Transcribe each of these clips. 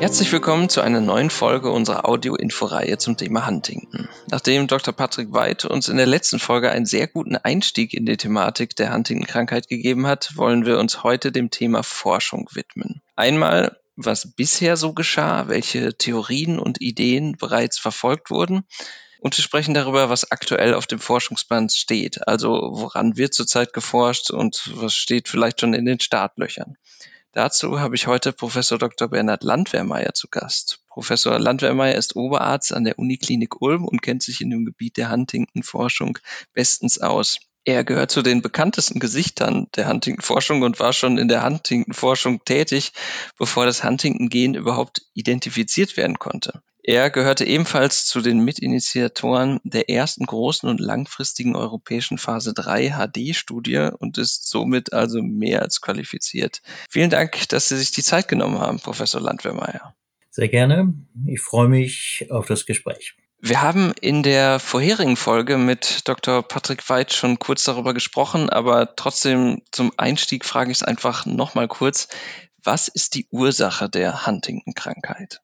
Herzlich willkommen zu einer neuen Folge unserer Audio-Info-Reihe zum Thema Huntington. Nachdem Dr. Patrick Weid uns in der letzten Folge einen sehr guten Einstieg in die Thematik der Huntington-Krankheit gegeben hat, wollen wir uns heute dem Thema Forschung widmen. Einmal, was bisher so geschah, welche Theorien und Ideen bereits verfolgt wurden und wir sprechen darüber, was aktuell auf dem Forschungsplan steht. Also woran wird zurzeit geforscht und was steht vielleicht schon in den Startlöchern. Dazu habe ich heute Professor Dr. Bernhard Landwehrmeier zu Gast. Professor Landwehrmeier ist Oberarzt an der Uniklinik Ulm und kennt sich in dem Gebiet der Huntington-Forschung bestens aus. Er gehört zu den bekanntesten Gesichtern der Huntington-Forschung und war schon in der Huntington-Forschung tätig, bevor das Huntington-Gen überhaupt identifiziert werden konnte. Er gehörte ebenfalls zu den Mitinitiatoren der ersten großen und langfristigen europäischen Phase 3 HD-Studie und ist somit also mehr als qualifiziert. Vielen Dank, dass Sie sich die Zeit genommen haben, Professor Landwehrmeier. Sehr gerne. Ich freue mich auf das Gespräch. Wir haben in der vorherigen Folge mit Dr. Patrick Weid schon kurz darüber gesprochen, aber trotzdem zum Einstieg frage ich es einfach nochmal kurz. Was ist die Ursache der Huntington-Krankheit?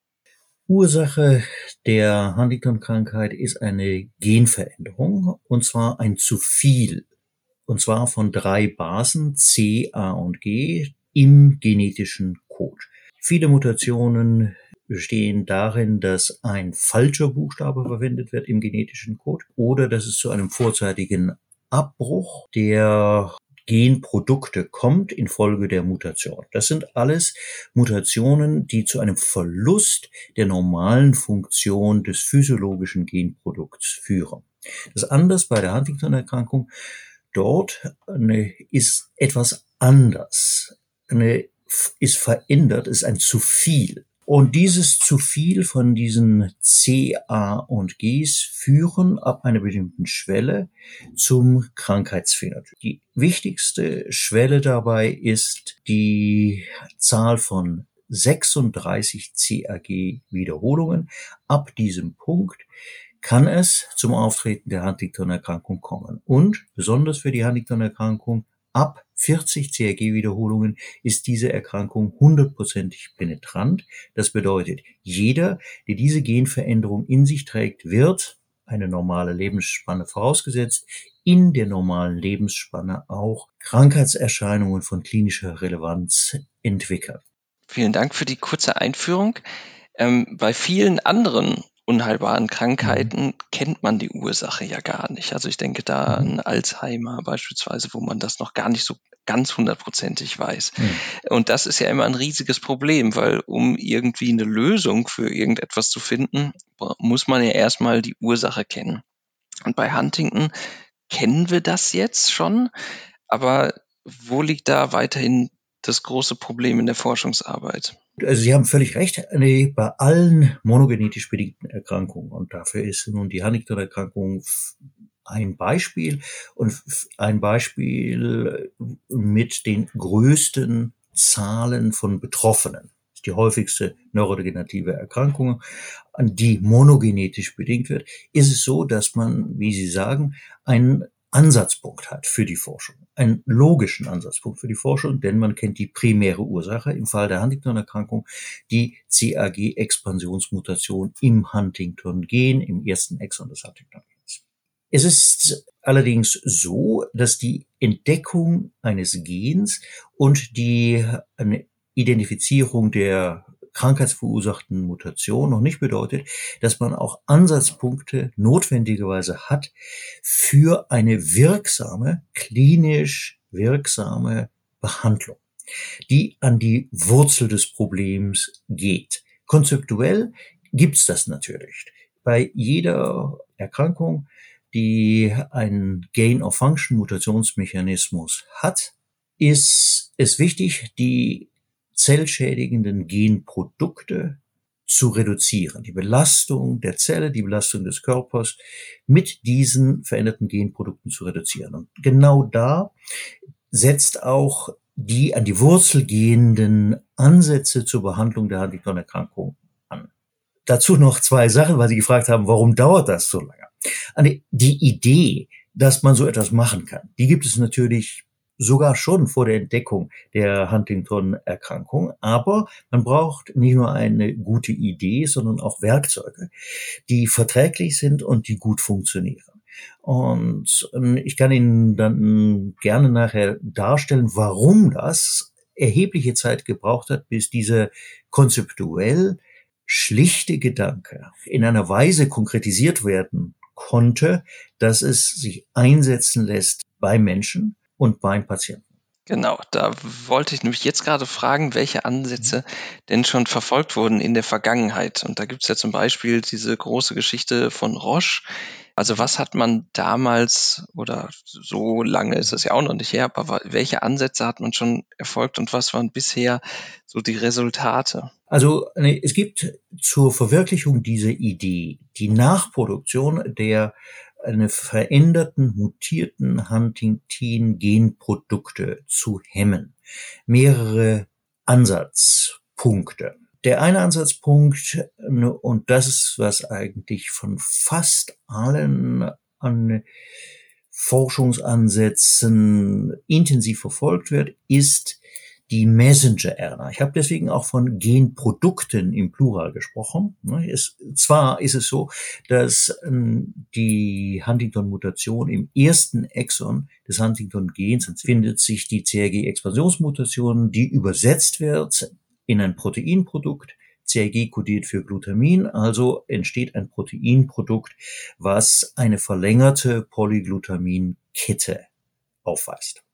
Ursache der Huntington-Krankheit ist eine Genveränderung, und zwar ein zu viel, und zwar von drei Basen C, A und G im genetischen Code. Viele Mutationen bestehen darin, dass ein falscher Buchstabe verwendet wird im genetischen Code oder dass es zu einem vorzeitigen Abbruch der Genprodukte kommt infolge der Mutation. Das sind alles Mutationen, die zu einem Verlust der normalen Funktion des physiologischen Genprodukts führen. Das ist anders bei der Huntington-Erkrankung. Dort eine, ist etwas anders. Eine, ist verändert, ist ein zu viel. Und dieses zu viel von diesen C, A und Gs führen ab einer bestimmten Schwelle zum Krankheitsphänotyp. Die wichtigste Schwelle dabei ist die Zahl von 36 CAG Wiederholungen. Ab diesem Punkt kann es zum Auftreten der Huntington-Erkrankung kommen. Und besonders für die Huntington-Erkrankung ab 40 CRG-Wiederholungen ist diese Erkrankung hundertprozentig penetrant. Das bedeutet, jeder, der diese Genveränderung in sich trägt, wird eine normale Lebensspanne vorausgesetzt, in der normalen Lebensspanne auch Krankheitserscheinungen von klinischer Relevanz entwickeln. Vielen Dank für die kurze Einführung. Ähm, bei vielen anderen unheilbaren Krankheiten mhm. kennt man die Ursache ja gar nicht. Also ich denke da mhm. an Alzheimer beispielsweise, wo man das noch gar nicht so ganz hundertprozentig weiß. Mhm. Und das ist ja immer ein riesiges Problem, weil um irgendwie eine Lösung für irgendetwas zu finden, muss man ja erstmal die Ursache kennen. Und bei Huntington kennen wir das jetzt schon, aber wo liegt da weiterhin das große Problem in der Forschungsarbeit? Also Sie haben völlig recht, nee, bei allen monogenetisch bedingten Erkrankungen, und dafür ist nun die Huntington-Erkrankung ein Beispiel und ein Beispiel mit den größten Zahlen von Betroffenen. Das ist die häufigste neurodegenerative Erkrankung, an die monogenetisch bedingt wird, ist es so, dass man, wie Sie sagen, einen Ansatzpunkt hat für die Forschung, einen logischen Ansatzpunkt für die Forschung, denn man kennt die primäre Ursache im Fall der Huntington-Erkrankung, die CAG-Expansionsmutation im Huntington-Gen, im ersten Exon des Huntington-Gens. Es ist allerdings so, dass die Entdeckung eines Gens und die Identifizierung der krankheitsverursachten Mutation noch nicht bedeutet, dass man auch Ansatzpunkte notwendigerweise hat für eine wirksame, klinisch wirksame Behandlung, die an die Wurzel des Problems geht. Konzeptuell gibt's das natürlich. Bei jeder Erkrankung, die einen Gain-of-Function-Mutationsmechanismus hat, ist es wichtig, die zellschädigenden Genprodukte zu reduzieren, die Belastung der Zelle, die Belastung des Körpers mit diesen veränderten Genprodukten zu reduzieren. Und genau da setzt auch die an die Wurzel gehenden Ansätze zur Behandlung der Huntington-Erkrankung an. Dazu noch zwei Sachen, weil Sie gefragt haben, warum dauert das so lange? Die Idee, dass man so etwas machen kann, die gibt es natürlich sogar schon vor der Entdeckung der Huntington-Erkrankung. Aber man braucht nicht nur eine gute Idee, sondern auch Werkzeuge, die verträglich sind und die gut funktionieren. Und ähm, ich kann Ihnen dann gerne nachher darstellen, warum das erhebliche Zeit gebraucht hat, bis diese konzeptuell schlichte Gedanke in einer Weise konkretisiert werden konnte, dass es sich einsetzen lässt bei Menschen und beim Patienten. Genau, da wollte ich nämlich jetzt gerade fragen, welche Ansätze denn schon verfolgt wurden in der Vergangenheit. Und da gibt es ja zum Beispiel diese große Geschichte von Roche. Also was hat man damals oder so lange ist es ja auch noch nicht her, aber welche Ansätze hat man schon erfolgt und was waren bisher so die Resultate? Also es gibt zur Verwirklichung dieser Idee die Nachproduktion der eine veränderten, mutierten Huntingtin-Genprodukte zu hemmen. Mehrere Ansatzpunkte. Der eine Ansatzpunkt, ne, und das ist, was eigentlich von fast allen an Forschungsansätzen intensiv verfolgt wird, ist die Messenger-RNA. Ich habe deswegen auch von Genprodukten im Plural gesprochen. Ne, es, zwar ist es so, dass ähm, die Huntington-Mutation im ersten Exon des Huntington-Gens findet sich die CRG-Expansionsmutation, die übersetzt wird in ein Proteinprodukt. CRG kodiert für Glutamin, also entsteht ein Proteinprodukt, was eine verlängerte Polyglutaminkette aufweist.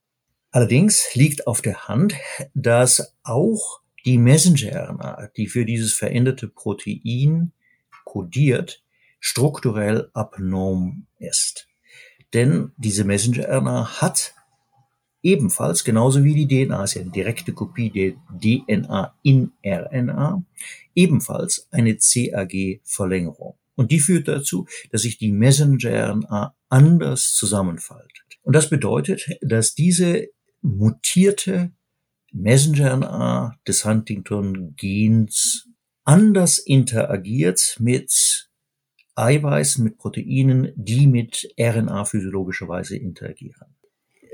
Allerdings liegt auf der Hand, dass auch die Messenger-RNA, die für dieses veränderte Protein kodiert, strukturell abnorm ist. Denn diese Messenger-RNA hat ebenfalls, genauso wie die DNA, ist ja eine direkte Kopie der DNA in RNA, ebenfalls eine CAG-Verlängerung. Und die führt dazu, dass sich die Messenger-RNA anders zusammenfaltet. Und das bedeutet, dass diese mutierte Messenger-RNA des Huntington-Gens anders interagiert mit Eiweißen, mit Proteinen, die mit RNA physiologischerweise interagieren.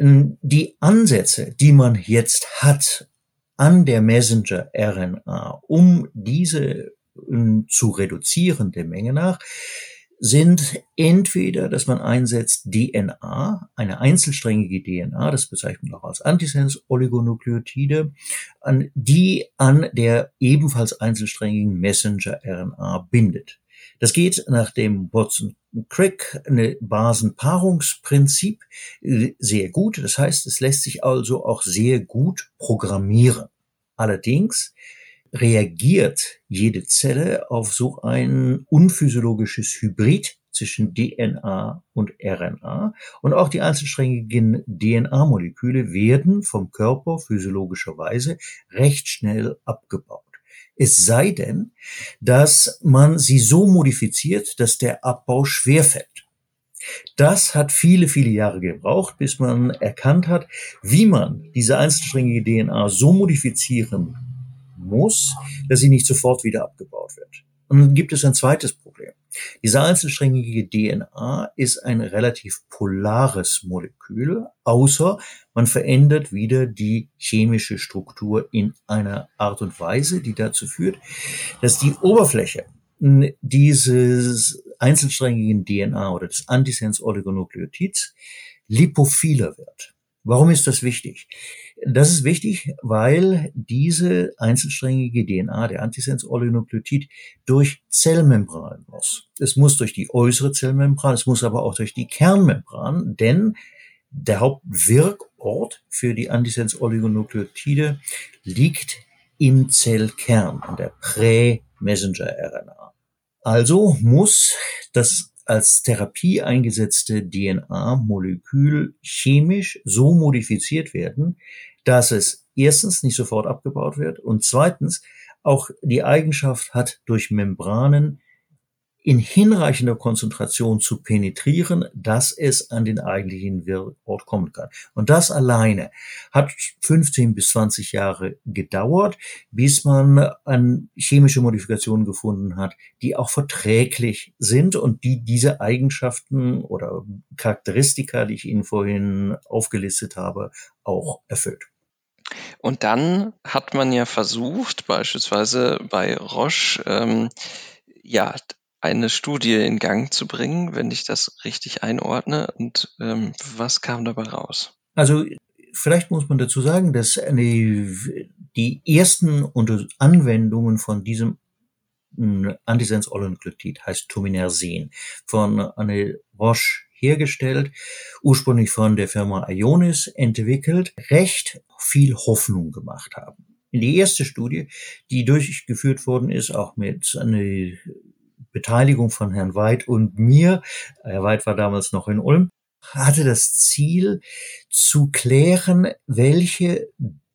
Die Ansätze, die man jetzt hat an der Messenger-RNA, um diese zu reduzieren der Menge nach, sind entweder, dass man einsetzt DNA, eine einzelsträngige DNA, das bezeichnet man auch als Antisens-Oligonukleotide, an, die an der ebenfalls einzelsträngigen Messenger-RNA bindet. Das geht nach dem Watson-Crick eine Basenpaarungsprinzip äh, sehr gut. Das heißt, es lässt sich also auch sehr gut programmieren. Allerdings reagiert jede Zelle auf so ein unphysiologisches Hybrid zwischen DNA und RNA und auch die einzelsträngigen DNA-Moleküle werden vom Körper physiologischerweise recht schnell abgebaut. Es sei denn, dass man sie so modifiziert, dass der Abbau schwerfällt. Das hat viele, viele Jahre gebraucht, bis man erkannt hat, wie man diese einzelsträngige DNA so modifizieren muss, dass sie nicht sofort wieder abgebaut wird. Und dann gibt es ein zweites Problem. Diese einzelsträngige DNA ist ein relativ polares Molekül, außer man verändert wieder die chemische Struktur in einer Art und Weise, die dazu führt, dass die Oberfläche dieses einzelsträngigen DNA oder des Antisens-Oligonukleotids lipophiler wird. Warum ist das wichtig? Das ist wichtig, weil diese einzelsträngige DNA, der Antisens-Oligonukleotid, durch Zellmembran muss. Es muss durch die äußere Zellmembran, es muss aber auch durch die Kernmembran, denn der Hauptwirkort für die Antisens-Oligonukleotide liegt im Zellkern, an der Prä-Messenger-RNA. Also muss das als Therapie eingesetzte DNA-Molekül chemisch so modifiziert werden, dass es erstens nicht sofort abgebaut wird und zweitens auch die Eigenschaft hat, durch Membranen in hinreichender Konzentration zu penetrieren, dass es an den eigentlichen Ort kommen kann. Und das alleine hat 15 bis 20 Jahre gedauert, bis man an chemische Modifikationen gefunden hat, die auch verträglich sind und die diese Eigenschaften oder Charakteristika, die ich Ihnen vorhin aufgelistet habe, auch erfüllt. Und dann hat man ja versucht, beispielsweise bei Roche, ähm, ja, eine Studie in Gang zu bringen, wenn ich das richtig einordne. Und ähm, was kam dabei raus? Also vielleicht muss man dazu sagen, dass eine, die ersten Anwendungen von diesem Antisens-Oligonucleotid heißt Tominersen von Anne Roche hergestellt, ursprünglich von der Firma Ionis entwickelt, recht viel Hoffnung gemacht haben. Die erste Studie, die durchgeführt worden ist, auch mit einer Beteiligung von Herrn Weid und mir, Herr Weid war damals noch in Ulm, hatte das Ziel zu klären, welche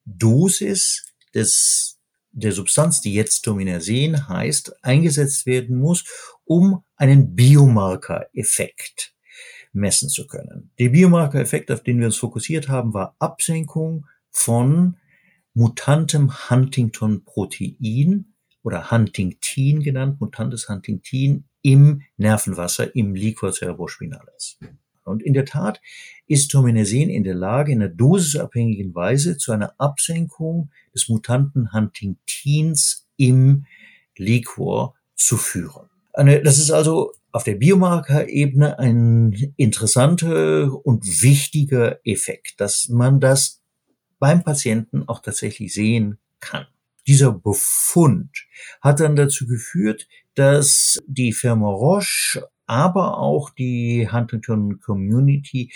Dosis des, der Substanz, die jetzt Tominersen heißt, eingesetzt werden muss, um einen Biomarker-Effekt messen zu können. Der Biomarker-Effekt, auf den wir uns fokussiert haben, war Absenkung von mutantem Huntington-Protein oder Huntingtin genannt, mutantes Huntingtin im Nervenwasser, im Liquor cerebrospinalis. Und in der Tat ist Tominersen in der Lage, in einer dosisabhängigen Weise zu einer Absenkung des mutanten Huntingtins im Liquor zu führen. Eine, das ist also auf der Biomarker-Ebene ein interessanter und wichtiger Effekt, dass man das beim Patienten auch tatsächlich sehen kann. Dieser Befund hat dann dazu geführt, dass die Firma Roche, aber auch die Huntington Community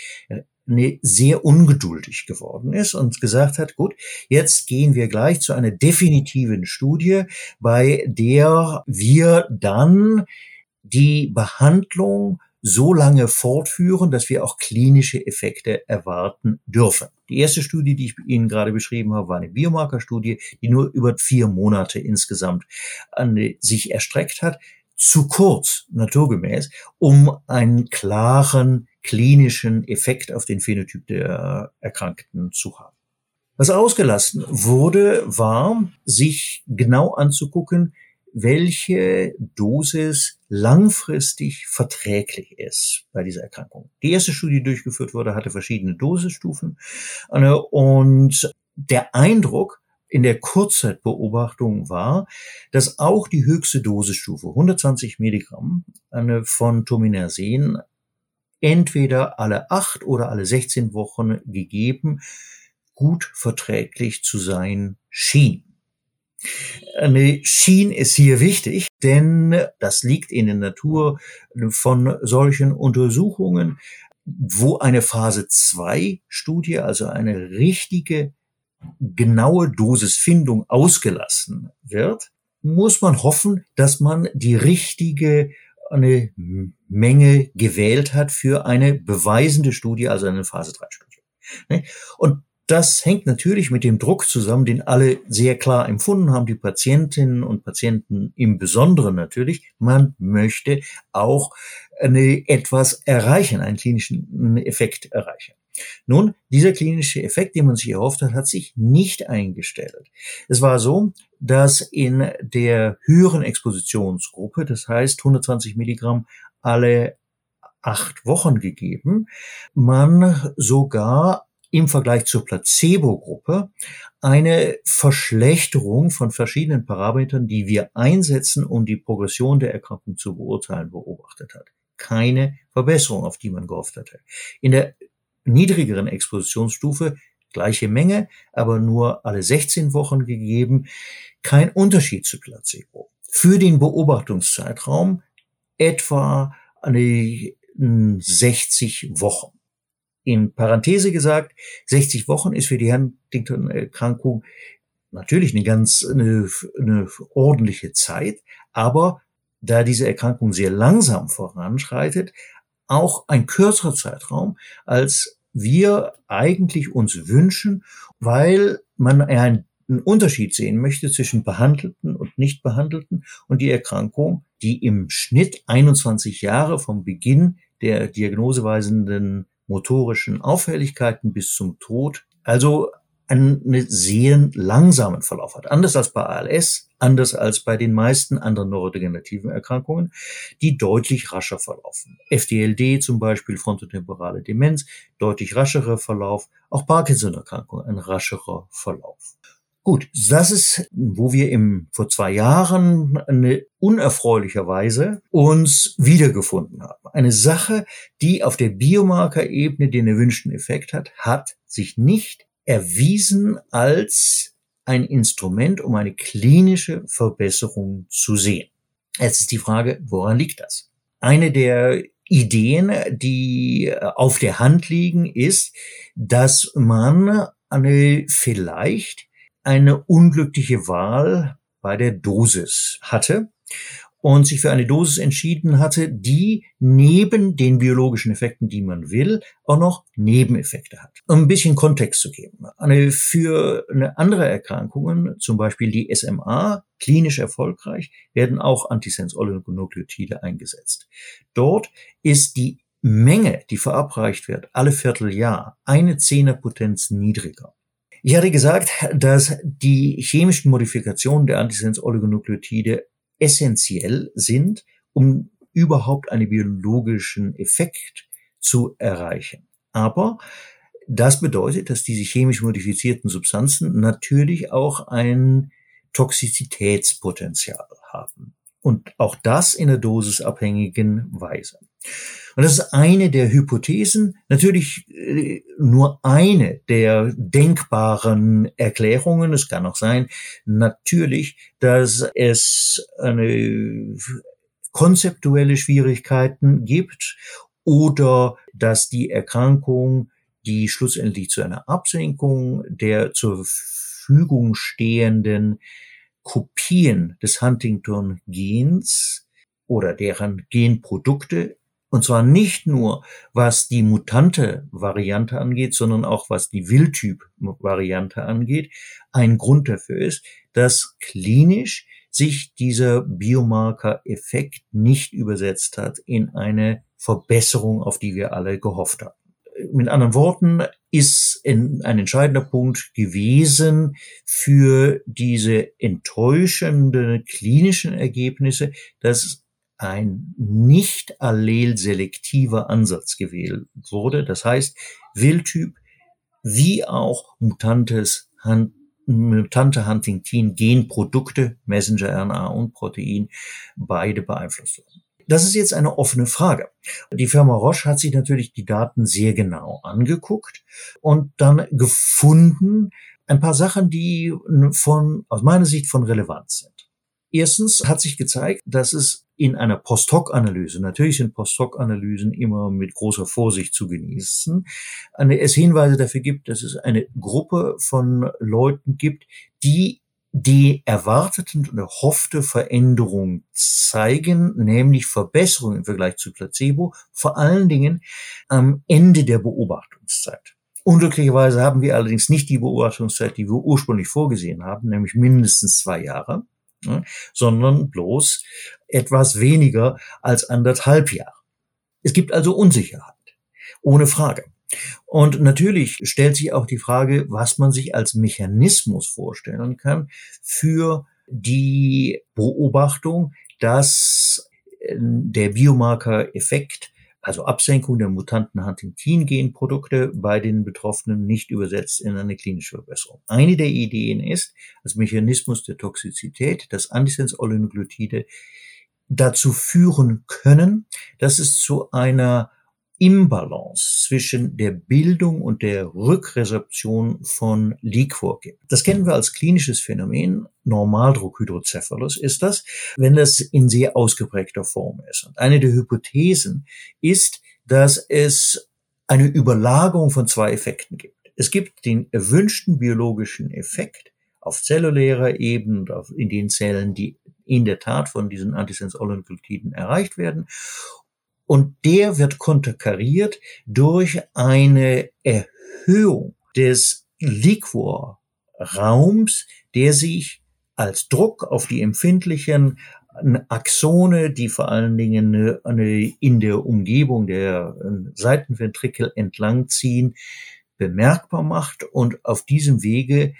ne, sehr ungeduldig geworden ist und gesagt hat, gut, jetzt gehen wir gleich zu einer definitiven Studie, bei der wir dann die Behandlung so lange fortführen, dass wir auch klinische Effekte erwarten dürfen. Die erste Studie, die ich Ihnen gerade beschrieben habe, war eine Biomarkerstudie, die nur über vier Monate insgesamt an sich erstreckt hat. Zu kurz, naturgemäß, um einen klaren klinischen Effekt auf den Phänotyp der Erkrankten zu haben. Was ausgelassen wurde, war, sich genau anzugucken, welche Dosis langfristig verträglich ist bei dieser Erkrankung. Die erste Studie, die durchgeführt wurde, hatte verschiedene Dosisstufen und der Eindruck in der Kurzzeitbeobachtung war, dass auch die höchste Dosisstufe, 120 Milligramm von Tominersen, entweder alle acht oder alle 16 Wochen gegeben, gut verträglich zu sein schien. Eine Schien ist hier wichtig, denn das liegt in der Natur von solchen Untersuchungen, wo eine Phase 2 Studie, also eine richtige genaue Dosisfindung ausgelassen wird, muss man hoffen, dass man die richtige eine Menge gewählt hat für eine beweisende Studie, also eine Phase 3 Studie. Ne? Und das hängt natürlich mit dem Druck zusammen, den alle sehr klar empfunden haben, die Patientinnen und Patienten im Besonderen natürlich. Man möchte auch eine, etwas erreichen, einen klinischen Effekt erreichen. Nun, dieser klinische Effekt, den man sich erhofft hat, hat sich nicht eingestellt. Es war so, dass in der höheren Expositionsgruppe, das heißt 120 Milligramm alle acht Wochen gegeben, man sogar im Vergleich zur Placebo-Gruppe eine Verschlechterung von verschiedenen Parametern, die wir einsetzen, um die Progression der Erkrankung zu beurteilen, beobachtet hat. Keine Verbesserung, auf die man gehofft hatte. In der niedrigeren Expositionsstufe gleiche Menge, aber nur alle 16 Wochen gegeben, kein Unterschied zu Placebo. Für den Beobachtungszeitraum etwa eine 60 Wochen. In Parenthese gesagt, 60 Wochen ist für die Huntington-Erkrankung natürlich eine ganz eine, eine ordentliche Zeit, aber da diese Erkrankung sehr langsam voranschreitet, auch ein kürzerer Zeitraum, als wir eigentlich uns wünschen, weil man einen Unterschied sehen möchte zwischen behandelten und nicht behandelten und die Erkrankung die im Schnitt 21 Jahre vom Beginn der diagnoseweisenden motorischen Auffälligkeiten bis zum Tod, also einen sehr langsamen Verlauf hat. Anders als bei ALS, anders als bei den meisten anderen neurodegenerativen Erkrankungen, die deutlich rascher verlaufen. FDLD zum Beispiel, frontotemporale Demenz, deutlich rascherer Verlauf. Auch Parkinson-Erkrankung, ein rascherer Verlauf. Gut, das ist, wo wir im, vor zwei Jahren eine unerfreulicherweise uns wiedergefunden haben. Eine Sache, die auf der Biomarkerebene den erwünschten Effekt hat, hat sich nicht erwiesen als ein Instrument, um eine klinische Verbesserung zu sehen. Jetzt ist die Frage, woran liegt das? Eine der Ideen, die auf der Hand liegen, ist, dass man eine vielleicht eine unglückliche Wahl bei der Dosis hatte und sich für eine Dosis entschieden hatte, die neben den biologischen Effekten, die man will, auch noch Nebeneffekte hat. Um ein bisschen Kontext zu geben. Eine, für eine andere Erkrankungen, zum Beispiel die SMA, klinisch erfolgreich, werden auch Antisens-Oligonukleotide eingesetzt. Dort ist die Menge, die verabreicht wird, alle Vierteljahr, eine Zehnerpotenz niedriger. Ich hatte gesagt, dass die chemischen Modifikationen der Antisens-Oligonukleotide essentiell sind, um überhaupt einen biologischen Effekt zu erreichen. Aber das bedeutet, dass diese chemisch modifizierten Substanzen natürlich auch ein Toxizitätspotenzial haben. Und auch das in der dosisabhängigen Weise. Und das ist eine der Hypothesen, natürlich äh, nur eine der denkbaren Erklärungen. Es kann auch sein, natürlich, dass es eine konzeptuelle Schwierigkeiten gibt oder dass die Erkrankung, die schlussendlich zu einer Absenkung der zur Verfügung stehenden Kopien des Huntington-Gens oder deren Genprodukte und zwar nicht nur, was die mutante Variante angeht, sondern auch was die Wildtyp-Variante angeht, ein Grund dafür ist, dass klinisch sich dieser Biomarker-Effekt nicht übersetzt hat in eine Verbesserung, auf die wir alle gehofft haben. Mit anderen Worten ist ein entscheidender Punkt gewesen für diese enttäuschenden klinischen Ergebnisse, dass ein nicht allelselektiver Ansatz gewählt wurde. Das heißt, Wildtyp wie auch mutantes mutante Huntingtin-Genprodukte, Messenger-RNA und Protein, beide beeinflusst wurden. Das ist jetzt eine offene Frage. Die Firma Roche hat sich natürlich die Daten sehr genau angeguckt und dann gefunden ein paar Sachen, die von, aus meiner Sicht von Relevanz sind. Erstens hat sich gezeigt, dass es in einer Post-Hoc-Analyse, natürlich sind Post-Hoc-Analysen immer mit großer Vorsicht zu genießen, es Hinweise dafür gibt, dass es eine Gruppe von Leuten gibt, die die erwarteten und erhoffte Veränderung zeigen, nämlich Verbesserung im Vergleich zu Placebo, vor allen Dingen am Ende der Beobachtungszeit. Unglücklicherweise haben wir allerdings nicht die Beobachtungszeit, die wir ursprünglich vorgesehen haben, nämlich mindestens zwei Jahre ne, sondern bloß etwas weniger als anderthalb Jahre. Es gibt also Unsicherheit, ohne Frage. Und natürlich stellt sich auch die Frage, was man sich als Mechanismus vorstellen kann für die Beobachtung, dass äh, der Biomarker-Effekt also Absenkung der mutanten Huntingtin-Genprodukte bei den Betroffenen nicht übersetzt in eine klinische Verbesserung. Eine der Ideen ist, als Mechanismus der Toxizität, dass Antisens-Oligonucleotide dazu führen können, dass es zu einer Imbalance zwischen der Bildung und der Rückresorption von Liquor gibt. Das kennen wir als klinisches Phänomen. Normaldruckhydrocephalus ist das, wenn das in sehr ausgeprägter Form ist. Und eine der Hypothesen ist, dass es eine Überlagerung von zwei Effekten gibt. Es gibt den erwünschten biologischen Effekt auf zellulärer Ebene, in den Zellen, die in der Tat von diesen Antisens-Oligonucleotiden erreicht werden. Und der wird konterkariert durch eine Erhöhung des Liquorraums, der sich als Druck auf die empfindlichen Axone, die vor allen Dingen in der Umgebung der Seitenventrikel entlangziehen, bemerkbar macht und auf diesem Wege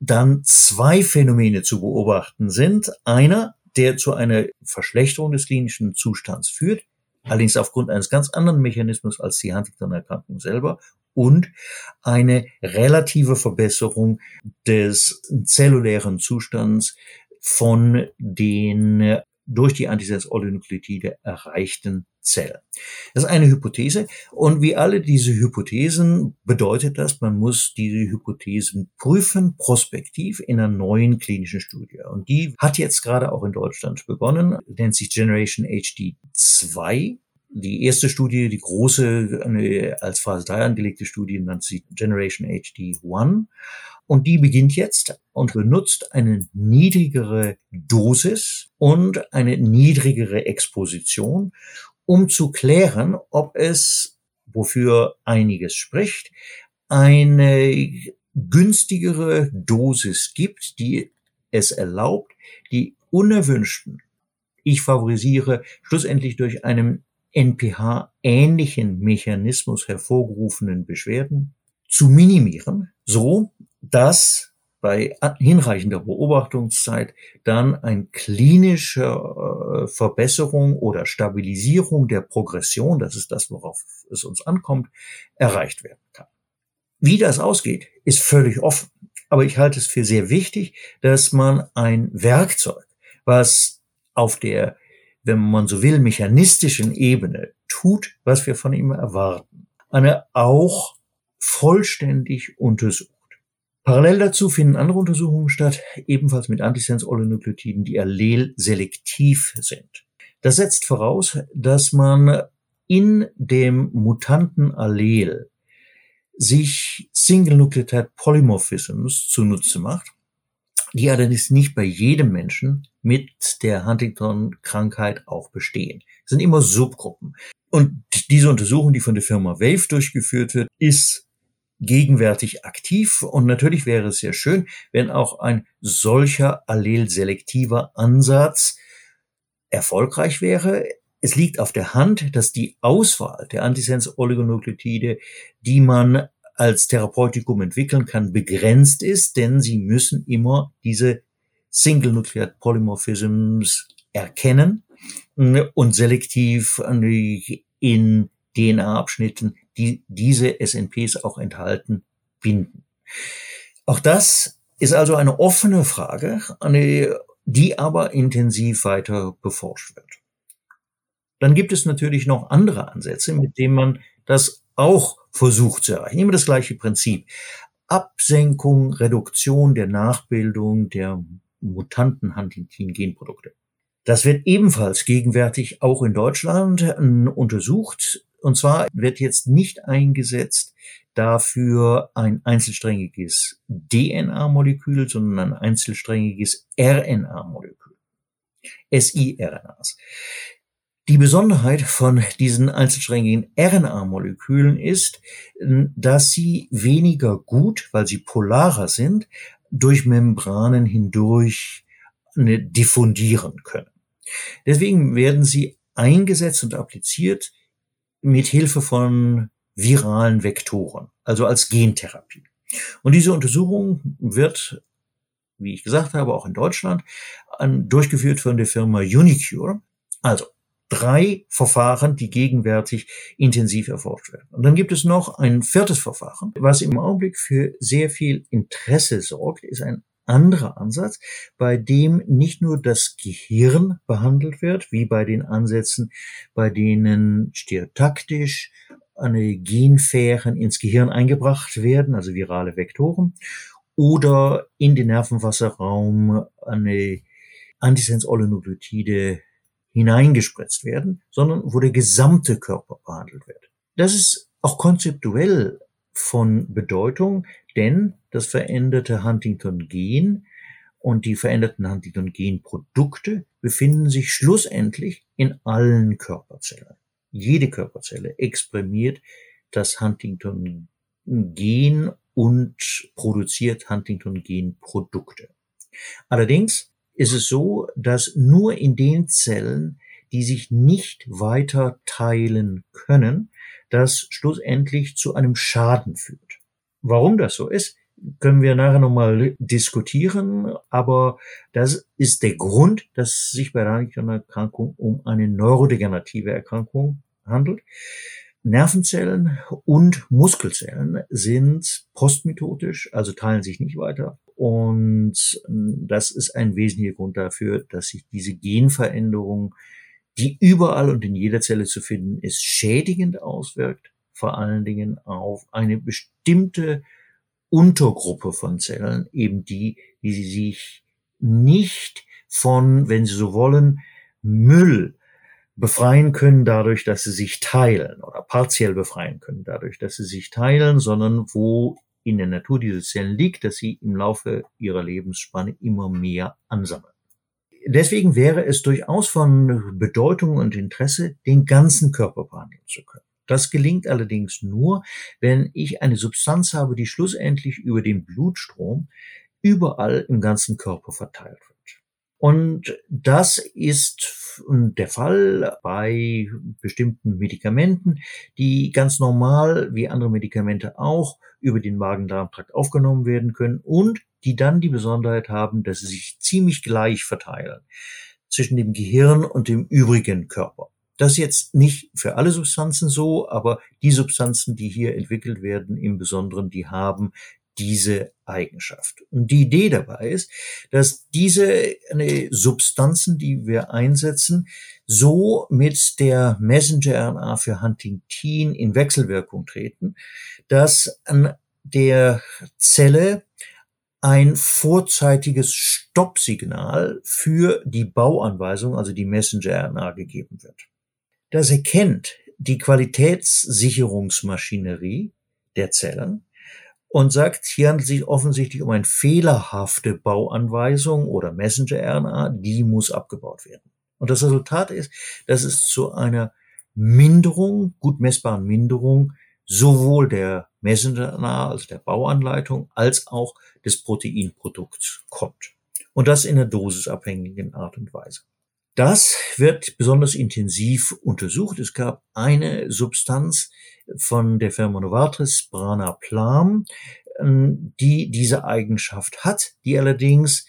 dann zwei Phänomene zu beobachten sind. Einer, der zu einer Verschlechterung des klinischen Zustands führt, allerdings aufgrund eines ganz anderen Mechanismus als die Huntington-Erkrankung selber und eine relative Verbesserung des zellulären Zustands von den durch die Antisens-Oligonukleotide erreichten Zellen. Das ist eine Hypothese und wie alle diese Hypothesen bedeutet das, man muss diese Hypothesen prüfen, prospektiv in einer neuen klinischen Studie. Und die hat jetzt gerade auch in Deutschland begonnen, nennt sich Generation HD 2 die erste Studie, die große, eine als Phase 3 angelegte Studie, nennt sich Generation HD 1. Und die beginnt jetzt und benutzt eine niedrigere Dosis und eine niedrigere Exposition, um zu klären, ob es, wofür einiges spricht, eine günstigere Dosis gibt, die es erlaubt, die unerwünschten, ich favorisiere schlussendlich durch einen NPH-ähnlichen Mechanismus hervorgerufenen Beschwerden zu minimieren, so dass bei hinreichender Beobachtungszeit dann ein klinische äh, Verbesserung oder Stabilisierung der Progression, das ist das, worauf es uns ankommt, erreicht werden kann. Wie das ausgeht, ist völlig offen. Aber ich halte es für sehr wichtig, dass man ein Werkzeug, was auf der wenn man so will, mechanistischen Ebene tut, was wir von ihm erwarten, eine auch vollständig untersucht. Parallel dazu finden andere Untersuchungen statt, ebenfalls mit Antisens-Oligonukleotiden, die allelselektiv sind. Das setzt voraus, dass man in dem mutanten Allel sich Single Nucleotide Polymorphisms zunutze macht, die allerdings nicht bei jedem Menschen mit der Huntington-Krankheit auch bestehen. Es sind immer Subgruppen. Und diese Untersuchung, die von der Firma Wave durchgeführt wird, ist gegenwärtig aktiv. Und natürlich wäre es sehr schön, wenn auch ein solcher allelselektiver Ansatz erfolgreich wäre. Es liegt auf der Hand, dass die Auswahl der Antisens-Oligonukleotide, die man als Therapeutikum entwickeln kann, begrenzt ist, denn sie müssen immer diese Single Nuclear Polymorphisms erkennen und selektiv in DNA-Abschnitten, die diese SNPs auch enthalten, binden. Auch das ist also eine offene Frage, die aber intensiv weiter beforscht wird. Dann gibt es natürlich noch andere Ansätze, mit denen man das auch versucht zu erreichen. Immer das gleiche Prinzip. Absenkung, Reduktion der Nachbildung der mutanten Huntington-Genprodukte. Das wird ebenfalls gegenwärtig auch in Deutschland äh, untersucht. Und zwar wird jetzt nicht eingesetzt dafür ein einzelsträngiges DNA-Molekül, sondern ein einzelsträngiges RNA-Molekül. siRNAs. Die Besonderheit von diesen einzelsträngigen RNA-Molekülen ist, dass sie weniger gut, weil sie polarer sind, durch Membranen hindurch diffundieren können. Deswegen werden sie eingesetzt und appliziert mit Hilfe von viralen Vektoren, also als Gentherapie. Und diese Untersuchung wird, wie ich gesagt habe, auch in Deutschland durchgeführt von der Firma Unicure. Also drei Verfahren, die gegenwärtig intensiv erforscht werden. Und dann gibt es noch ein viertes Verfahren, was im Augenblick für sehr viel Interesse sorgt, ist ein anderer Ansatz, bei dem nicht nur das Gehirn behandelt wird, wie bei den Ansätzen, bei denen stereotaktisch eine Genfähren ins Gehirn eingebracht werden, also virale Vektoren, oder in den Nervenwasserraum eine Antisens-Oligonukleotide hineingespritzt werden, sondern wo der gesamte Körper behandelt wird. Das ist auch konzeptuell von Bedeutung, denn das veränderte Huntington-Gen und die veränderten Huntington-Gen-Produkte befinden sich schlussendlich in allen Körperzellen. Jede Körperzelle exprimiert das Huntington-Gen und produziert Huntington-Gen-Produkte. Allerdings ist es so, dass nur in den Zellen, die sich nicht weiter teilen können, das schlussendlich zu einem Schaden führt. Warum das so ist, können wir nachher nochmal diskutieren, aber das ist der Grund, dass sich bei der Huntington-Erkrankung um eine neurodegenerative Erkrankung handelt. Nervenzellen und Muskelzellen sind postmitotisch, also teilen sich nicht weiter. Und das ist ein wesentlicher Grund dafür, dass sich diese Genveränderung, die überall und in jeder Zelle zu finden ist, schädigend auswirkt, vor allen Dingen auf eine bestimmte Untergruppe von Zellen, eben die, die sich nicht von, wenn Sie so wollen, Müll befreien können dadurch, dass sie sich teilen oder partiell befreien können dadurch, dass sie sich teilen, sondern wo in der Natur diese Zellen liegt, dass sie im Laufe ihrer Lebensspanne immer mehr ansammeln. Deswegen wäre es durchaus von Bedeutung und Interesse, den ganzen Körper behandeln zu können. Das gelingt allerdings nur, wenn ich eine Substanz habe, die schlussendlich über den Blutstrom überall im ganzen Körper verteilt wird. Und das ist der Fall bei bestimmten Medikamenten, die ganz normal wie andere Medikamente auch über den Magen-Darm-Trakt aufgenommen werden können und die dann die Besonderheit haben, dass sie sich ziemlich gleich verteilen zwischen dem Gehirn und dem übrigen Körper. Das ist jetzt nicht für alle Substanzen so, aber die Substanzen, die hier entwickelt werden, im Besonderen, die haben diese Eigenschaft. Und die Idee dabei ist, dass diese Substanzen, die wir einsetzen, so mit der Messenger-RNA für Huntingtin in Wechselwirkung treten, dass an der Zelle ein vorzeitiges Stoppsignal für die Bauanweisung, also die Messenger-RNA gegeben wird. Das erkennt die Qualitätssicherungsmaschinerie der Zellen und sagt, hier handelt es sich offensichtlich um eine fehlerhafte Bauanweisung oder Messenger-RNA, die muss abgebaut werden. Und das Resultat ist, dass es zu einer Minderung, gut messbaren Minderung, sowohl der Messenger-RNA, also der Bauanleitung, als auch des Proteinprodukts kommt. Und das in einer dosisabhängigen Art und Weise. Das wird besonders intensiv untersucht. Es gab eine Substanz von der Firma Novartis, Branaplam, ähm, die diese Eigenschaft hat, die allerdings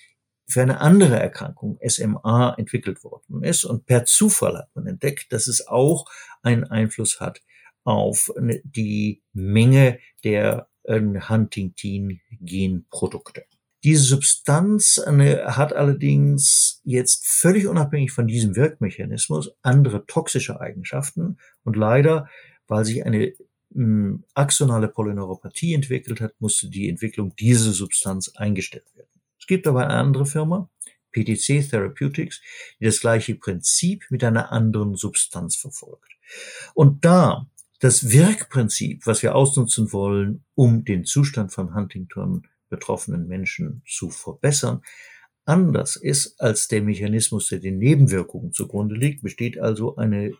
für eine andere Erkrankung, SMA, entwickelt worden ist. Und per Zufall hat man entdeckt, dass es auch einen Einfluss hat auf die Menge der äh, Huntington-Genprodukte. Diese Substanz hat allerdings jetzt völlig unabhängig von diesem Wirkmechanismus andere toxische Eigenschaften und leider, weil sich eine hm, axonale Polyneuropathie entwickelt hat, musste die Entwicklung dieser Substanz eingestellt werden. Es gibt aber eine andere Firma, PTC Therapeutics, die das gleiche Prinzip mit einer anderen Substanz verfolgt. Und da das Wirkprinzip, was wir ausnutzen wollen, um den Zustand von Huntington betroffenen Menschen zu verbessern, anders ist als der Mechanismus, der den Nebenwirkungen zugrunde liegt, besteht also eine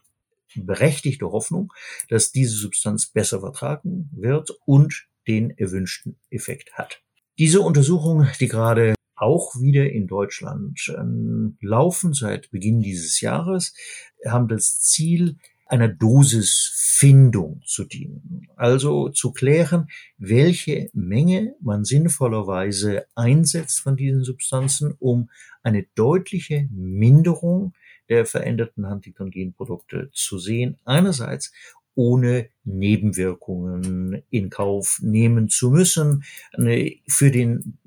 berechtigte Hoffnung, dass diese Substanz besser vertragen wird und den erwünschten Effekt hat. Diese Untersuchungen, die gerade auch wieder in Deutschland äh, laufen seit Beginn dieses Jahres, haben das Ziel, einer Dosisfindung zu dienen. Also zu klären, welche Menge man sinnvollerweise einsetzt von diesen Substanzen, um eine deutliche Minderung der veränderten Huntington-Genprodukte zu sehen. Einerseits ohne Nebenwirkungen in Kauf nehmen zu müssen äh, für den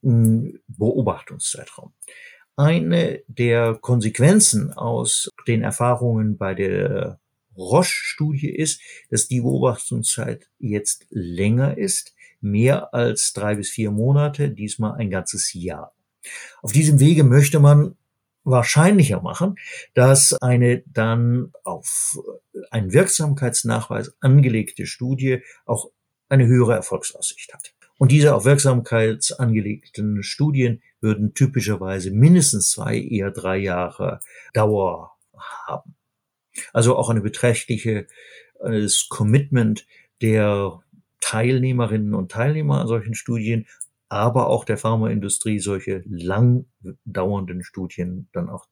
Beobachtungszeitraum. Eine der Konsequenzen aus den Erfahrungen bei der Roche-Studie ist, dass die Beobachtungszeit jetzt länger ist, mehr als drei bis vier Monate, diesmal ein ganzes Jahr. Auf diesem Wege möchte man wahrscheinlicher machen, dass eine dann auf einen Wirksamkeitsnachweis angelegte Studie auch eine höhere Erfolgsaussicht hat. Und diese auf Wirksamkeit angelegten Studien würden typischerweise mindestens zwei, eher drei Jahre Dauer haben. Also auch eine beträchtliche Commitment der Teilnehmerinnen und Teilnehmer an solchen Studien, aber auch der Pharmaindustrie solche lang dauernden Studien dann auch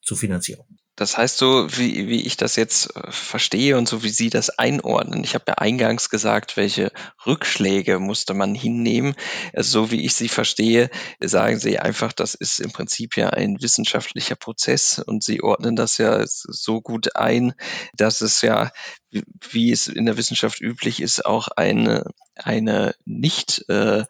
zu finanzieren. Das heißt so, wie, wie ich das jetzt äh, verstehe und so wie Sie das einordnen. Ich habe ja eingangs gesagt, welche Rückschläge musste man hinnehmen. Also so wie ich Sie verstehe, sagen Sie einfach, das ist im Prinzip ja ein wissenschaftlicher Prozess und Sie ordnen das ja so gut ein, dass es ja, wie es in der Wissenschaft üblich ist, auch eine, eine nicht äh,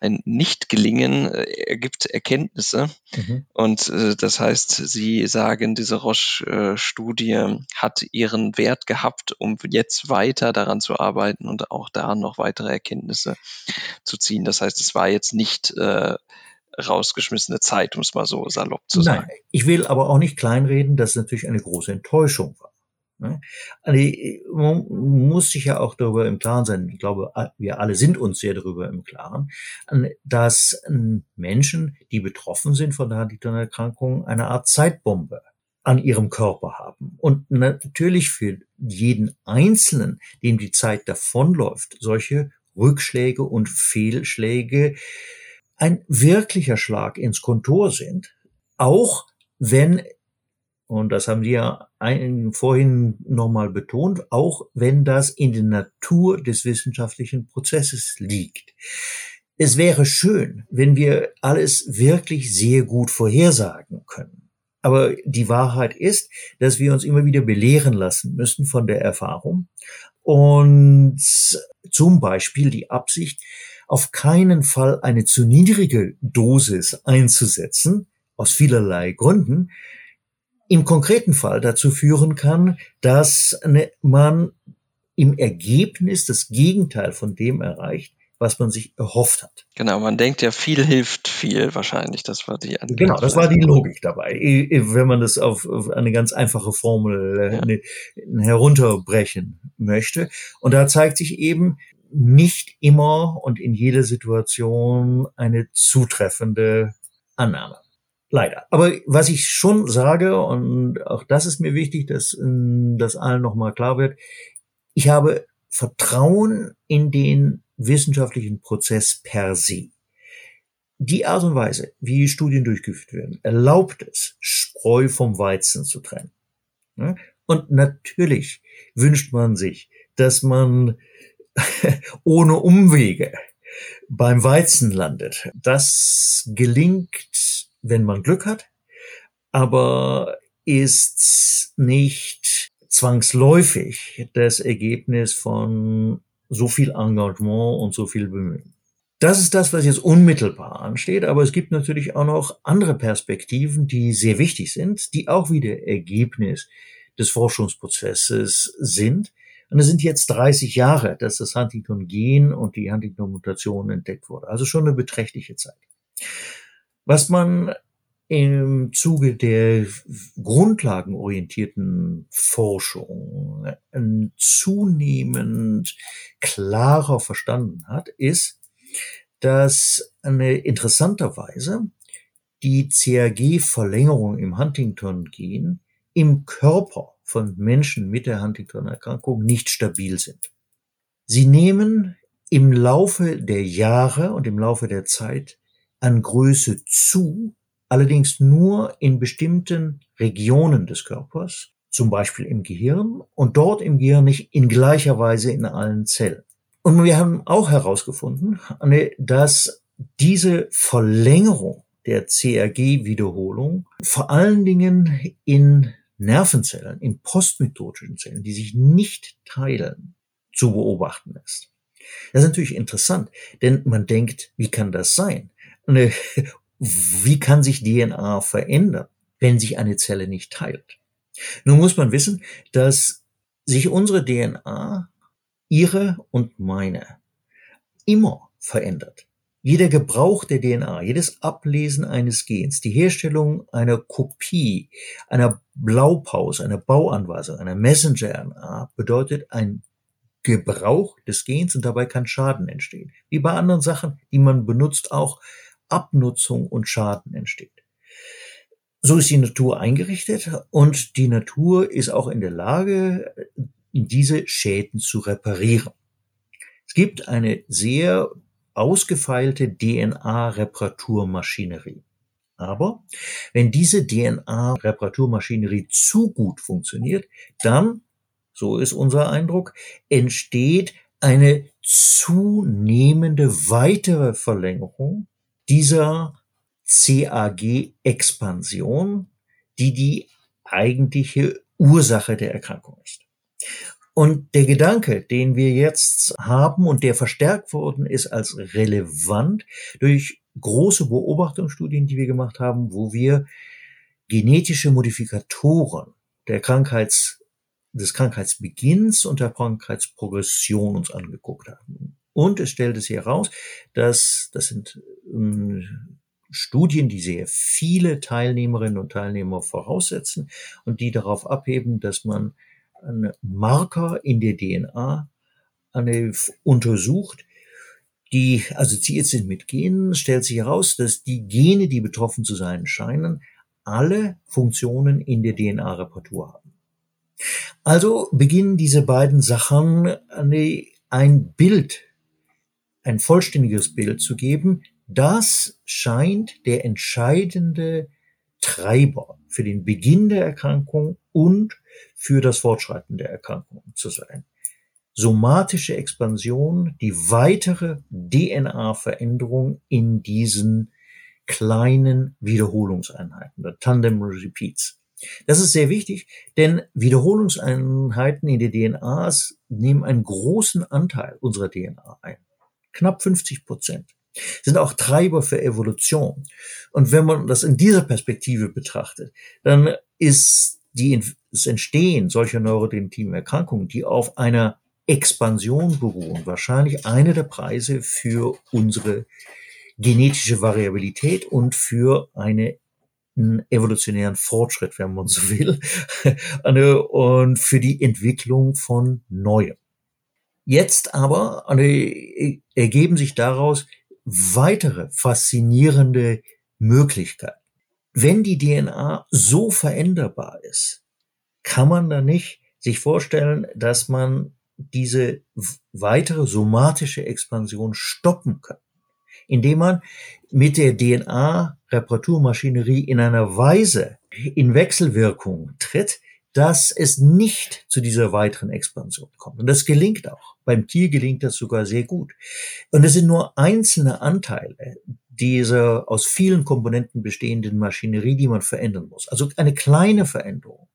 ein Nicht-Gelingen äh, ergibt Erkenntnisse. Mhm. Und äh, das heißt, Sie sagen, diese Roche-Studie hat ihren Wert gehabt, um jetzt weiter daran zu arbeiten und auch da noch weitere Erkenntnisse zu ziehen. Das heißt, es war jetzt nicht äh, rausgeschmissene Zeit, um es mal so salopp zu sagen. Nein, ich will aber auch nicht kleinreden, dass es natürlich eine große Enttäuschung war. Ne? Also, man muss sich ja auch darüber im Klaren sein, ich glaube, wir alle sind uns sehr darüber im Klaren, dass Menschen, die betroffen sind von der Huntington-Erkrankung, eine Art Zeitbombe an ihrem Körper haben. Und natürlich für jeden Einzelnen, dem die Zeit davonläuft, solche Rückschläge und Fehlschläge ein wirklicher Schlag ins Kontor sind, auch wenn und das haben Sie ja ein, vorhin nochmal betont, auch wenn das in der Natur des wissenschaftlichen Prozesses liegt. Es wäre schön, wenn wir alles wirklich sehr gut vorhersagen können. Aber die Wahrheit ist, dass wir uns immer wieder belehren lassen müssen von der Erfahrung und zum Beispiel die Absicht, auf keinen Fall eine zu niedrige Dosis einzusetzen, aus vielerlei Gründen, im konkreten Fall dazu führen kann, dass ne, man im Ergebnis das Gegenteil von dem erreicht, was man sich erhofft hat. Genau, man denkt ja, viel hilft viel wahrscheinlich. Das war die Antwort. Genau, das war die Logik dabei. Wenn man das auf, eine ganz einfache Formel äh, ja. ne, herunterbrechen möchte. Und da zeigt sich eben nicht immer und in jeder Situation eine zutreffende Annahme. Leider. Aber was ich schon sage, und auch das ist mir wichtig, dass ähm, das allen nochmal klar wird, ich habe Vertrauen in den wissenschaftlichen Prozess per se. Die Art und Weise, wie Studien durchgeführt werden, erlaubt es, Spreu vom Weizen zu trennen. Und natürlich wünscht man sich, dass man ohne Umwege beim Weizen landet. Das gelingt wenn man Glück hat, aber ist nicht zwangsläufig das Ergebnis von so viel Engagement und so viel Bemühen. Das ist das, was jetzt unmittelbar ansteht, aber es gibt natürlich auch noch andere Perspektiven, die sehr wichtig sind, die auch wieder Ergebnis des Forschungsprozesses sind. Und es sind jetzt 30 Jahre, dass das Huntington-Gen und die Huntington-Mutation entdeckt wurde. Also schon eine beträchtliche Zeit. Was man im Zuge der grundlagenorientierten Forschung zunehmend klarer verstanden hat, ist, dass eine interessanterweise die CAG-Verlängerung im Huntington-Gen im Körper von Menschen mit der Huntington-Erkrankung nicht stabil sind. Sie nehmen im Laufe der Jahre und im Laufe der Zeit an Größe zu, allerdings nur in bestimmten Regionen des Körpers, zum Beispiel im Gehirn und dort im Gehirn nicht in gleicher Weise in allen Zellen. Und wir haben auch herausgefunden, dass diese Verlängerung der CRG-Wiederholung vor allen Dingen in Nervenzellen, in postmitotischen Zellen, die sich nicht teilen, zu beobachten ist. Das ist natürlich interessant, denn man denkt, wie kann das sein? Eine, wie kann sich DNA verändern, wenn sich eine Zelle nicht teilt? Nun muss man wissen, dass sich unsere DNA, ihre und meine, immer verändert. Jeder Gebrauch der DNA, jedes Ablesen eines Gens, die Herstellung einer Kopie, einer Blaupause, einer Bauanweisung, einer Messenger-RNA bedeutet ein Gebrauch des Gens und dabei kann Schaden entstehen. Wie bei anderen Sachen, die man benutzt, auch Abnutzung und Schaden entsteht. So ist die Natur eingerichtet und die Natur ist auch in der Lage, diese Schäden zu reparieren. Es gibt eine sehr ausgefeilte DNA-Reparaturmaschinerie. Aber wenn diese DNA-Reparaturmaschinerie zu gut funktioniert, dann, so ist unser Eindruck, entsteht eine zunehmende weitere Verlängerung dieser CAG-Expansion, die die eigentliche Ursache der Erkrankung ist. Und der Gedanke, den wir jetzt haben und der verstärkt worden ist als relevant durch große Beobachtungsstudien, die wir gemacht haben, wo wir genetische Modifikatoren der Krankheits, des Krankheitsbeginns und der Krankheitsprogression uns angeguckt haben. Und es stellte sich heraus, dass das sind ähm, Studien, die sehr viele Teilnehmerinnen und Teilnehmer voraussetzen und die darauf abheben, dass man einen Marker in der DNA eine, untersucht, die assoziiert sind mit Genen, stellt sich heraus, dass die Gene, die betroffen zu sein scheinen, alle Funktionen in der DNA-Reparatur haben. Also beginnen diese beiden Sachen eine, ein Bild, ein vollständiges Bild zu geben. Das scheint der entscheidende Treiber für den Beginn der Erkrankung und für das Fortschreiten der Erkrankung zu sein. Somatische Expansion, die weitere DNA-Veränderung in diesen kleinen Wiederholungseinheiten, der Tandem Repeats. Das ist sehr wichtig, denn Wiederholungseinheiten in der DNA nehmen einen großen Anteil unserer DNA ein. Knapp 50 Prozent sind auch Treiber für Evolution. Und wenn man das in dieser Perspektive betrachtet, dann ist die, das Entstehen solcher neurodegenerativen Erkrankungen, die auf einer Expansion beruhen, wahrscheinlich eine der Preise für unsere genetische Variabilität und für eine evolutionären Fortschritt, wenn man so will, und für die Entwicklung von Neuem. Jetzt aber ergeben sich daraus weitere faszinierende Möglichkeiten. Wenn die DNA so veränderbar ist, kann man da nicht sich vorstellen, dass man diese weitere somatische Expansion stoppen kann, indem man mit der DNA-Reparaturmaschinerie in einer Weise in Wechselwirkung tritt, dass es nicht zu dieser weiteren Expansion kommt. Und das gelingt auch. Beim Tier gelingt das sogar sehr gut. Und es sind nur einzelne Anteile dieser aus vielen Komponenten bestehenden Maschinerie, die man verändern muss. Also eine kleine Veränderung,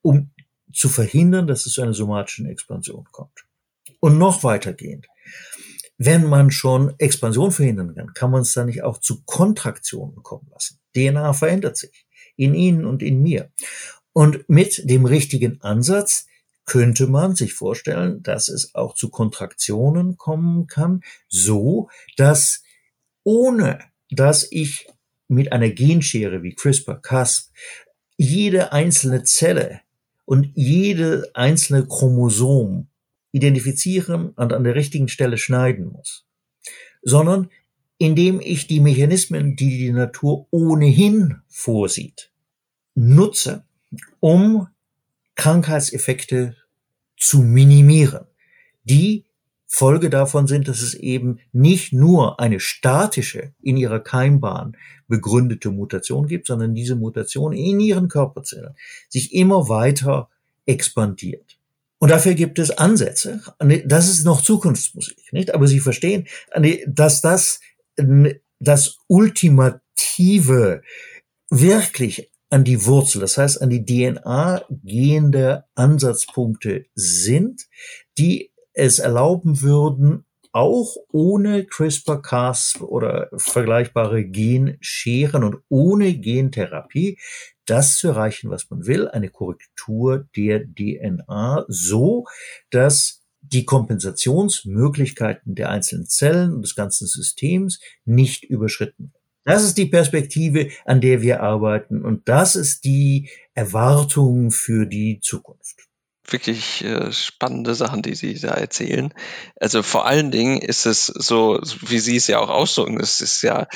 um zu verhindern, dass es zu einer somatischen Expansion kommt. Und noch weitergehend. Wenn man schon Expansion verhindern kann, kann man es dann nicht auch zu Kontraktionen kommen lassen. DNA verändert sich in Ihnen und in mir. Und mit dem richtigen Ansatz könnte man sich vorstellen, dass es auch zu Kontraktionen kommen kann, so dass ohne dass ich mit einer Genschere wie CRISPR-Cas jede einzelne Zelle und jede einzelne Chromosom identifizieren und an der richtigen Stelle schneiden muss, sondern indem ich die Mechanismen, die die Natur ohnehin vorsieht, nutze, um Krankheitseffekte zu minimieren. Die Folge davon sind, dass es eben nicht nur eine statische, in ihrer Keimbahn begründete Mutation gibt, sondern diese Mutation in ihren Körperzellen sich immer weiter expandiert. Und dafür gibt es Ansätze. Das ist noch Zukunftsmusik, nicht? Aber Sie verstehen, dass das das ultimative, wirklich an die Wurzel, das heißt an die DNA gehende Ansatzpunkte sind, die es erlauben würden, auch ohne CRISPR-Cas oder vergleichbare Genscheren und ohne Gentherapie das zu erreichen, was man will, eine Korrektur der DNA, so dass die Kompensationsmöglichkeiten der einzelnen Zellen und des ganzen Systems nicht überschritten werden. Das ist die Perspektive, an der wir arbeiten und das ist die Erwartung für die Zukunft wirklich äh, spannende Sachen, die Sie da erzählen. Also vor allen Dingen ist es so, wie Sie es ja auch ausdrücken, es ist ja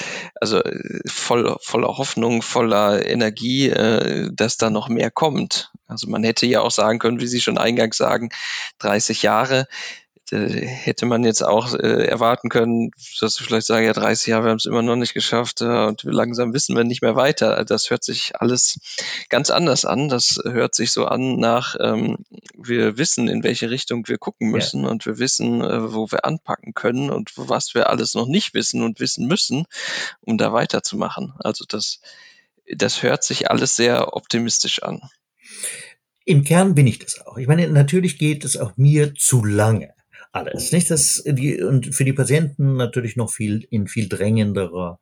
also voll, voller Hoffnung, voller Energie, äh, dass da noch mehr kommt. Also man hätte ja auch sagen können, wie Sie schon eingangs sagen, 30 Jahre hätte man jetzt auch äh, erwarten können, dass wir vielleicht sagen, ja, 30 Jahre, wir haben es immer noch nicht geschafft äh, und langsam wissen wir nicht mehr weiter. Das hört sich alles ganz anders an. Das hört sich so an nach, ähm, wir wissen, in welche Richtung wir gucken müssen ja. und wir wissen, äh, wo wir anpacken können und was wir alles noch nicht wissen und wissen müssen, um da weiterzumachen. Also das, das hört sich alles sehr optimistisch an. Im Kern bin ich das auch. Ich meine, natürlich geht es auch mir zu lange alles. Nicht das die und für die Patienten natürlich noch viel in viel drängenderer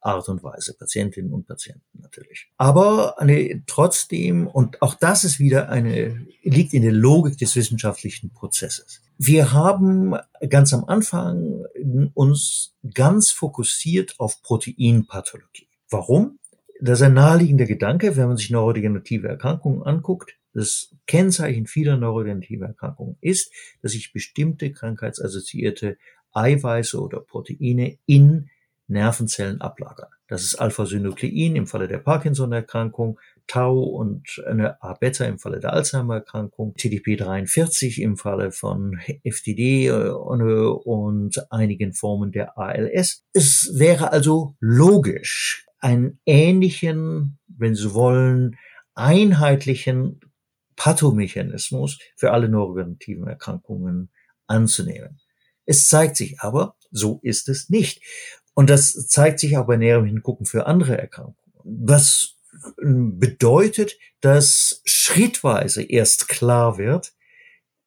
Art und Weise, Patientinnen und Patienten natürlich. Aber eine, trotzdem und auch das ist wieder eine liegt in der Logik des wissenschaftlichen Prozesses. Wir haben ganz am Anfang uns ganz fokussiert auf Proteinpathologie. Warum? Das ist ein naheliegender Gedanke, wenn man sich neurodegenerative Erkrankungen anguckt. Das Kennzeichen vieler neurodegenerativer Erkrankungen ist, dass sich bestimmte krankheitsassoziierte Eiweiße oder Proteine in Nervenzellen ablagern. Das ist Alpha-Synuklein im Falle der Parkinson-Erkrankung, Tau und eine A-Beta im Falle der Alzheimer-Erkrankung, TDP43 im Falle von FTD äh, und einigen Formen der ALS. Es wäre also logisch, einen ähnlichen, wenn Sie wollen, einheitlichen Pathomechanismus für alle neurodegenerativen Erkrankungen anzunehmen. Es zeigt sich aber, so ist es nicht. Und das zeigt sich auch bei näherem Hingucken für andere Erkrankungen. Was bedeutet, dass schrittweise erst klar wird,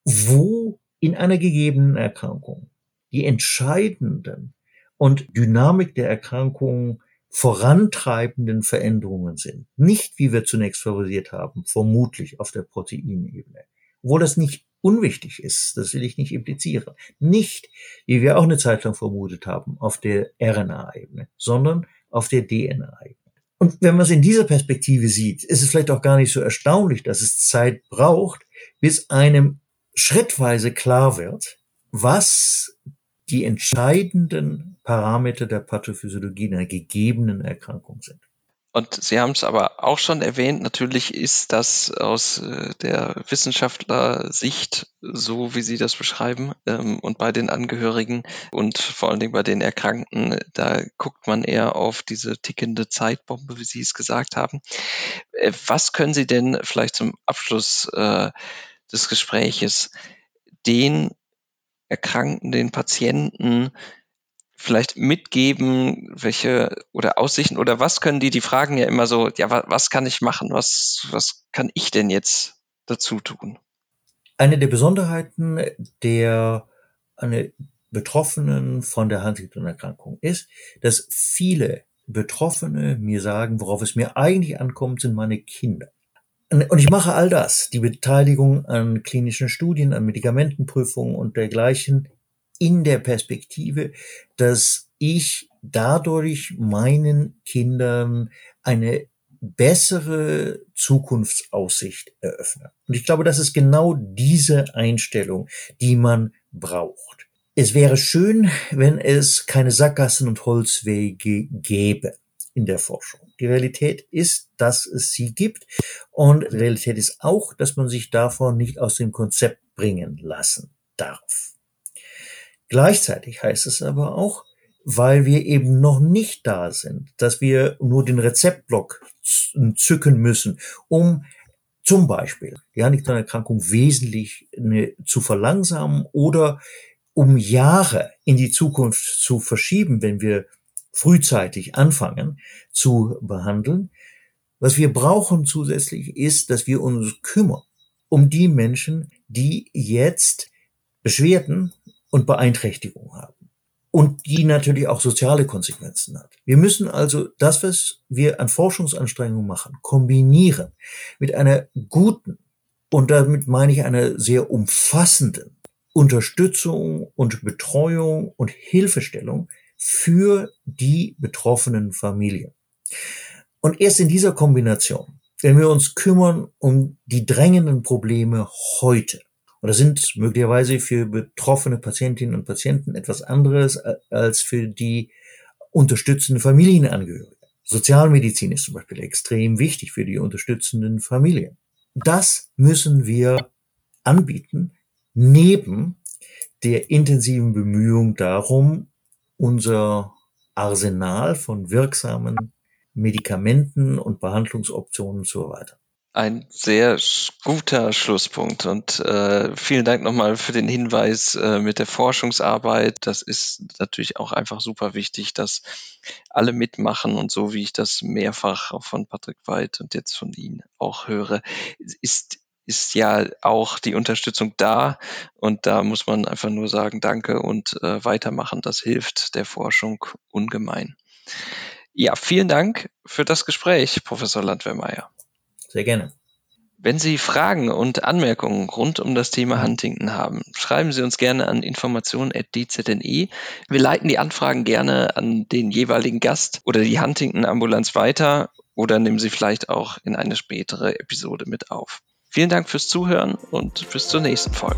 wo in einer gegebenen Erkrankung die entscheidenden und Dynamik der Erkrankung vorantreibenden Veränderungen sind. Nicht, wie wir zunächst favorisiert haben, vermutlich auf der Proteinebene. Obwohl das nicht unwichtig ist, das will ich nicht implizieren. Nicht, wie wir auch eine Zeit lang vermutet haben, auf der RNA-Ebene, sondern auf der DNA-Ebene. Und wenn man es in dieser Perspektive sieht, ist es vielleicht auch gar nicht so erstaunlich, dass es Zeit braucht, bis einem schrittweise klar wird, was die entscheidenden Parameter der Pathophysiologie einer gegebenen Erkrankung sind. Und Sie haben es aber auch schon erwähnt, natürlich ist das aus äh, der Wissenschaftler-Sicht so, wie Sie das beschreiben, ähm, und bei den Angehörigen und vor allen Dingen bei den Erkrankten, da guckt man eher auf diese tickende Zeitbombe, wie Sie es gesagt haben. Äh, was können Sie denn vielleicht zum Abschluss äh, des Gespräches den Erkrankten, den Patienten vielleicht mitgeben, welche oder Aussichten oder was können die, die fragen ja immer so, ja, was, was kann ich machen? Was, was kann ich denn jetzt dazu tun? Eine der Besonderheiten der eine Betroffenen von der Huntington-Erkrankung ist, dass viele Betroffene mir sagen, worauf es mir eigentlich ankommt, sind meine Kinder. Und ich mache all das, die Beteiligung an klinischen Studien, an Medikamentenprüfungen und dergleichen, in der Perspektive, dass ich dadurch meinen Kindern eine bessere Zukunftsaussicht eröffne. Und ich glaube, das ist genau diese Einstellung, die man braucht. Es wäre schön, wenn es keine Sackgassen und Holzwege gäbe in der Forschung. Die Realität ist, dass es sie gibt. Und Realität ist auch, dass man sich davon nicht aus dem Konzept bringen lassen darf. Gleichzeitig heißt es aber auch, weil wir eben noch nicht da sind, dass wir nur den Rezeptblock zücken müssen, um zum Beispiel die Huntington-Erkrankung wesentlich ne, zu verlangsamen oder um Jahre in die Zukunft zu verschieben, wenn wir frühzeitig anfangen zu behandeln. Was wir brauchen zusätzlich ist, dass wir uns kümmern um die Menschen, die jetzt Beschwerden und Beeinträchtigung haben. Und die natürlich auch soziale Konsequenzen hat. Wir müssen also das, was wir an Forschungsanstrengungen machen, kombinieren mit einer guten, und damit meine ich einer sehr umfassenden Unterstützung und Betreuung und Hilfestellung für die betroffenen Familien. Und erst in dieser Kombination, wenn wir uns kümmern um die drängenden Probleme heute, oder sind möglicherweise für betroffene Patientinnen und Patienten etwas anderes als für die unterstützenden Familienangehörigen. Sozialmedizin ist zum Beispiel extrem wichtig für die unterstützenden Familien. Das müssen wir anbieten, neben der intensiven Bemühung darum, unser Arsenal von wirksamen Medikamenten und Behandlungsoptionen zu erweitern. Ein sehr guter Schlusspunkt und äh, vielen Dank nochmal für den Hinweis äh, mit der Forschungsarbeit. Das ist natürlich auch einfach super wichtig, dass alle mitmachen und so wie ich das mehrfach von Patrick Weid und jetzt von Ihnen auch höre, ist ist ja auch die Unterstützung da und da muss man einfach nur sagen, danke und äh, weitermachen. Das hilft der Forschung ungemein. Ja, vielen Dank für das Gespräch, Professor Landwehrmeier. Sehr gerne. Wenn Sie Fragen und Anmerkungen rund um das Thema Huntington haben, schreiben Sie uns gerne an informationen.dzne. Wir leiten die Anfragen gerne an den jeweiligen Gast oder die Huntington-Ambulanz weiter oder nehmen Sie vielleicht auch in eine spätere Episode mit auf. Vielen Dank fürs Zuhören und bis zur nächsten Folge.